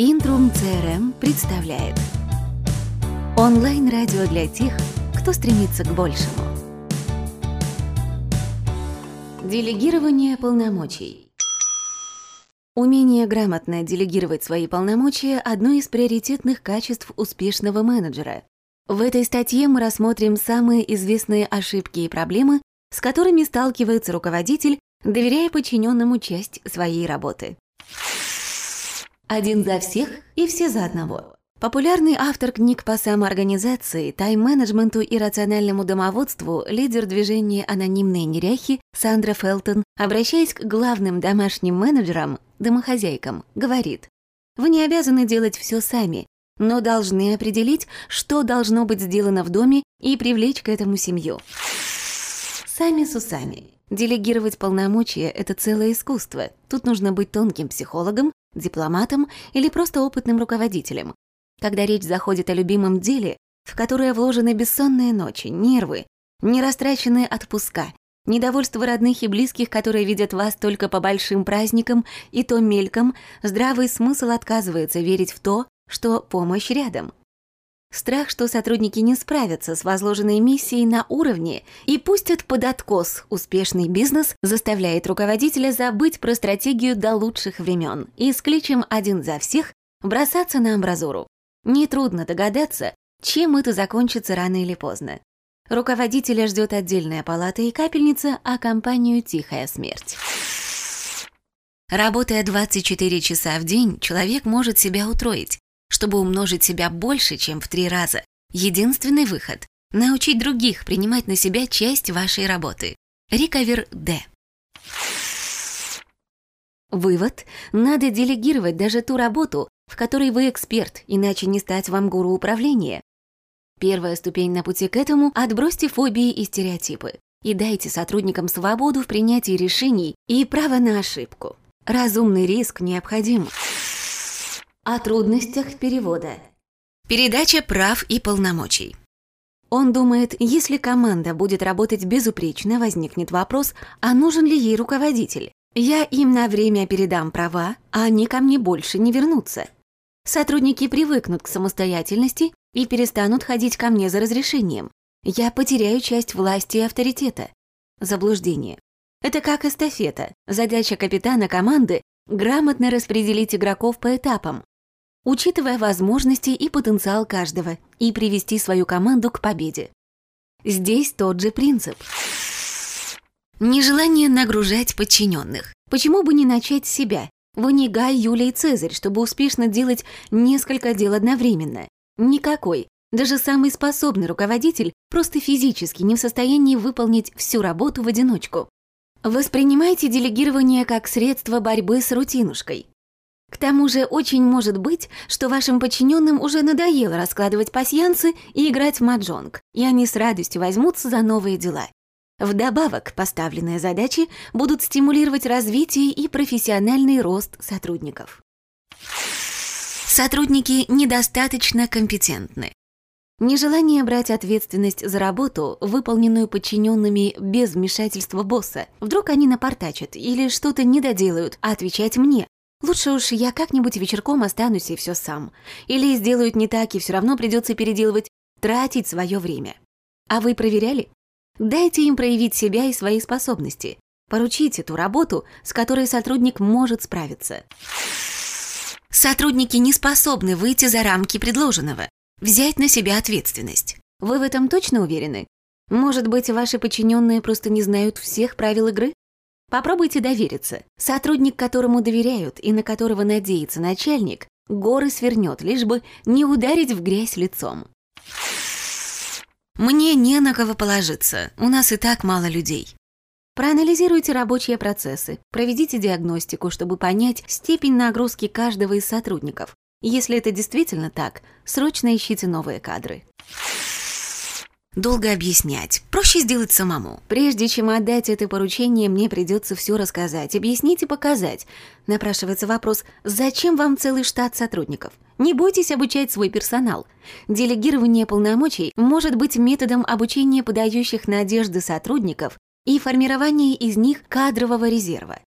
Интрум CRM представляет Онлайн-радио для тех, кто стремится к большему. Делегирование полномочий Умение грамотно делегировать свои полномочия – одно из приоритетных качеств успешного менеджера. В этой статье мы рассмотрим самые известные ошибки и проблемы, с которыми сталкивается руководитель, доверяя подчиненному часть своей работы. Один за всех и все за одного. Популярный автор книг по самоорганизации, тайм-менеджменту и рациональному домоводству, лидер движения «Анонимные неряхи» Сандра Фелтон, обращаясь к главным домашним менеджерам, домохозяйкам, говорит, «Вы не обязаны делать все сами, но должны определить, что должно быть сделано в доме и привлечь к этому семью». Сами с усами. Делегировать полномочия – это целое искусство. Тут нужно быть тонким психологом, дипломатом или просто опытным руководителем. Когда речь заходит о любимом деле, в которое вложены бессонные ночи, нервы, нерастраченные отпуска, недовольство родных и близких, которые видят вас только по большим праздникам и то мельком, здравый смысл отказывается верить в то, что помощь рядом. Страх, что сотрудники не справятся с возложенной миссией на уровне и пустят под откос успешный бизнес, заставляет руководителя забыть про стратегию до лучших времен и с кличем «один за всех» бросаться на амбразуру. Нетрудно догадаться, чем это закончится рано или поздно. Руководителя ждет отдельная палата и капельница, а компанию «Тихая смерть». Работая 24 часа в день, человек может себя утроить чтобы умножить себя больше, чем в три раза. Единственный выход – научить других принимать на себя часть вашей работы. Рикавер Д. Вывод – надо делегировать даже ту работу, в которой вы эксперт, иначе не стать вам гуру управления. Первая ступень на пути к этому – отбросьте фобии и стереотипы и дайте сотрудникам свободу в принятии решений и право на ошибку. Разумный риск необходим. О трудностях перевода. Передача прав и полномочий. Он думает, если команда будет работать безупречно, возникнет вопрос, а нужен ли ей руководитель. Я им на время передам права, а они ко мне больше не вернутся. Сотрудники привыкнут к самостоятельности и перестанут ходить ко мне за разрешением. Я потеряю часть власти и авторитета. Заблуждение. Это как эстафета. Задача капитана команды – грамотно распределить игроков по этапам, учитывая возможности и потенциал каждого, и привести свою команду к победе. Здесь тот же принцип. Нежелание нагружать подчиненных. Почему бы не начать с себя? Вы Юлий Цезарь, чтобы успешно делать несколько дел одновременно. Никакой. Даже самый способный руководитель просто физически не в состоянии выполнить всю работу в одиночку. Воспринимайте делегирование как средство борьбы с рутинушкой. К тому же очень может быть, что вашим подчиненным уже надоело раскладывать пасьянцы и играть в маджонг, и они с радостью возьмутся за новые дела. Вдобавок, поставленные задачи будут стимулировать развитие и профессиональный рост сотрудников. Сотрудники недостаточно компетентны. Нежелание брать ответственность за работу, выполненную подчиненными без вмешательства босса. Вдруг они напортачат или что-то не доделают, а отвечать мне, Лучше уж я как-нибудь вечерком останусь и все сам. Или сделают не так, и все равно придется переделывать, тратить свое время. А вы проверяли? Дайте им проявить себя и свои способности. Поручите ту работу, с которой сотрудник может справиться. Сотрудники не способны выйти за рамки предложенного, взять на себя ответственность. Вы в этом точно уверены? Может быть, ваши подчиненные просто не знают всех правил игры? Попробуйте довериться. Сотрудник, которому доверяют и на которого надеется начальник, горы свернет, лишь бы не ударить в грязь лицом. Мне не на кого положиться, у нас и так мало людей. Проанализируйте рабочие процессы, проведите диагностику, чтобы понять степень нагрузки каждого из сотрудников. Если это действительно так, срочно ищите новые кадры. Долго объяснять. Проще сделать самому. Прежде чем отдать это поручение, мне придется все рассказать, объяснить и показать. Напрашивается вопрос, зачем вам целый штат сотрудников? Не бойтесь обучать свой персонал. Делегирование полномочий может быть методом обучения подающих надежды сотрудников и формирования из них кадрового резерва.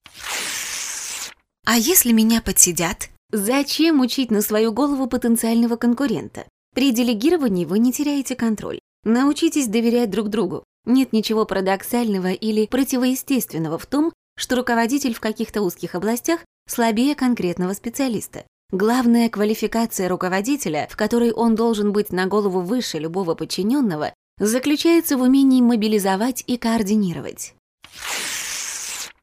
А если меня подсидят? Зачем учить на свою голову потенциального конкурента? При делегировании вы не теряете контроль. Научитесь доверять друг другу. Нет ничего парадоксального или противоестественного в том, что руководитель в каких-то узких областях слабее конкретного специалиста. Главная квалификация руководителя, в которой он должен быть на голову выше любого подчиненного, заключается в умении мобилизовать и координировать.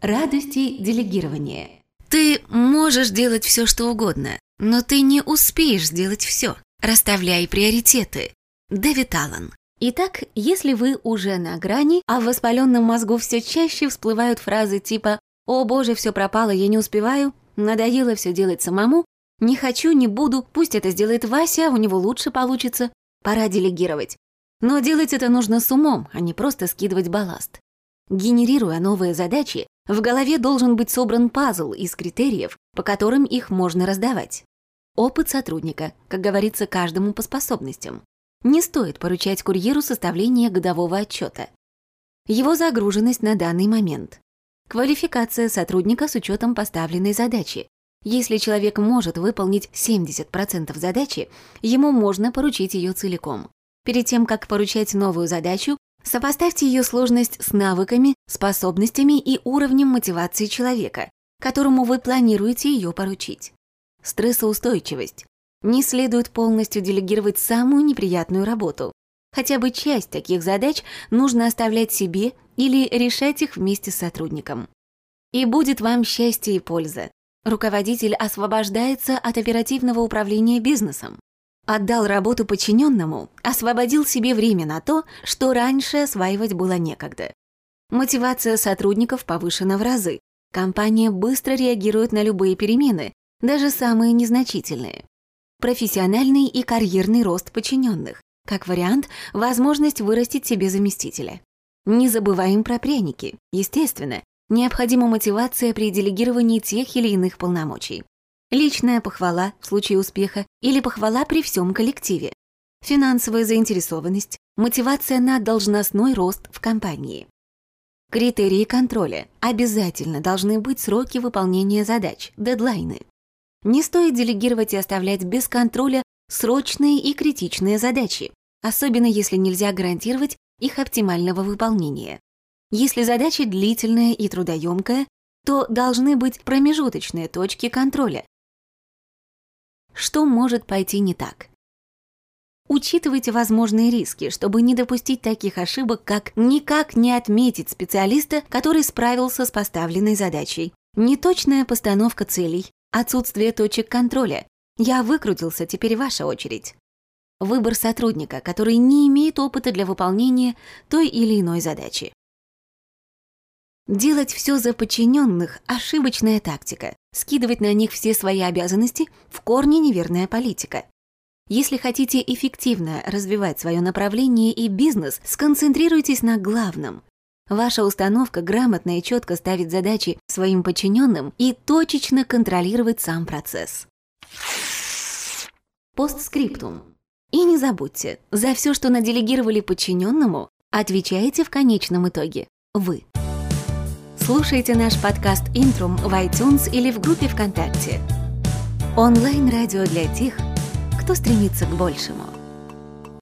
Радости делегирования. Ты можешь делать все, что угодно, но ты не успеешь сделать все. Расставляй приоритеты. Дэвид Аллен. Итак, если вы уже на грани, а в воспаленном мозгу все чаще всплывают фразы типа «О боже, все пропало, я не успеваю», «Надоело все делать самому», «Не хочу, не буду, пусть это сделает Вася, у него лучше получится», «Пора делегировать». Но делать это нужно с умом, а не просто скидывать балласт. Генерируя новые задачи, в голове должен быть собран пазл из критериев, по которым их можно раздавать. Опыт сотрудника, как говорится, каждому по способностям. Не стоит поручать курьеру составление годового отчета. Его загруженность на данный момент. Квалификация сотрудника с учетом поставленной задачи. Если человек может выполнить 70% задачи, ему можно поручить ее целиком. Перед тем, как поручать новую задачу, Сопоставьте ее сложность с навыками, способностями и уровнем мотивации человека, которому вы планируете ее поручить. Стрессоустойчивость. Не следует полностью делегировать самую неприятную работу. Хотя бы часть таких задач нужно оставлять себе или решать их вместе с сотрудником. И будет вам счастье и польза. Руководитель освобождается от оперативного управления бизнесом. Отдал работу подчиненному, освободил себе время на то, что раньше осваивать было некогда. Мотивация сотрудников повышена в разы. Компания быстро реагирует на любые перемены, даже самые незначительные. Профессиональный и карьерный рост подчиненных. Как вариант, возможность вырастить себе заместителя. Не забываем про пряники. Естественно, необходима мотивация при делегировании тех или иных полномочий. Личная похвала в случае успеха или похвала при всем коллективе. Финансовая заинтересованность, мотивация на должностной рост в компании. Критерии контроля. Обязательно должны быть сроки выполнения задач, дедлайны. Не стоит делегировать и оставлять без контроля срочные и критичные задачи, особенно если нельзя гарантировать их оптимального выполнения. Если задача длительная и трудоемкая, то должны быть промежуточные точки контроля, что может пойти не так. Учитывайте возможные риски, чтобы не допустить таких ошибок, как никак не отметить специалиста, который справился с поставленной задачей, неточная постановка целей, отсутствие точек контроля. Я выкрутился, теперь ваша очередь. Выбор сотрудника, который не имеет опыта для выполнения той или иной задачи. Делать все за подчиненных – ошибочная тактика. Скидывать на них все свои обязанности – в корне неверная политика. Если хотите эффективно развивать свое направление и бизнес, сконцентрируйтесь на главном. Ваша установка грамотно и четко ставить задачи своим подчиненным и точечно контролировать сам процесс. Постскриптум. И не забудьте, за все, что наделегировали подчиненному, отвечаете в конечном итоге вы. Слушайте наш подкаст «Интрум» в iTunes или в группе ВКонтакте. Онлайн-радио для тех, кто стремится к большему.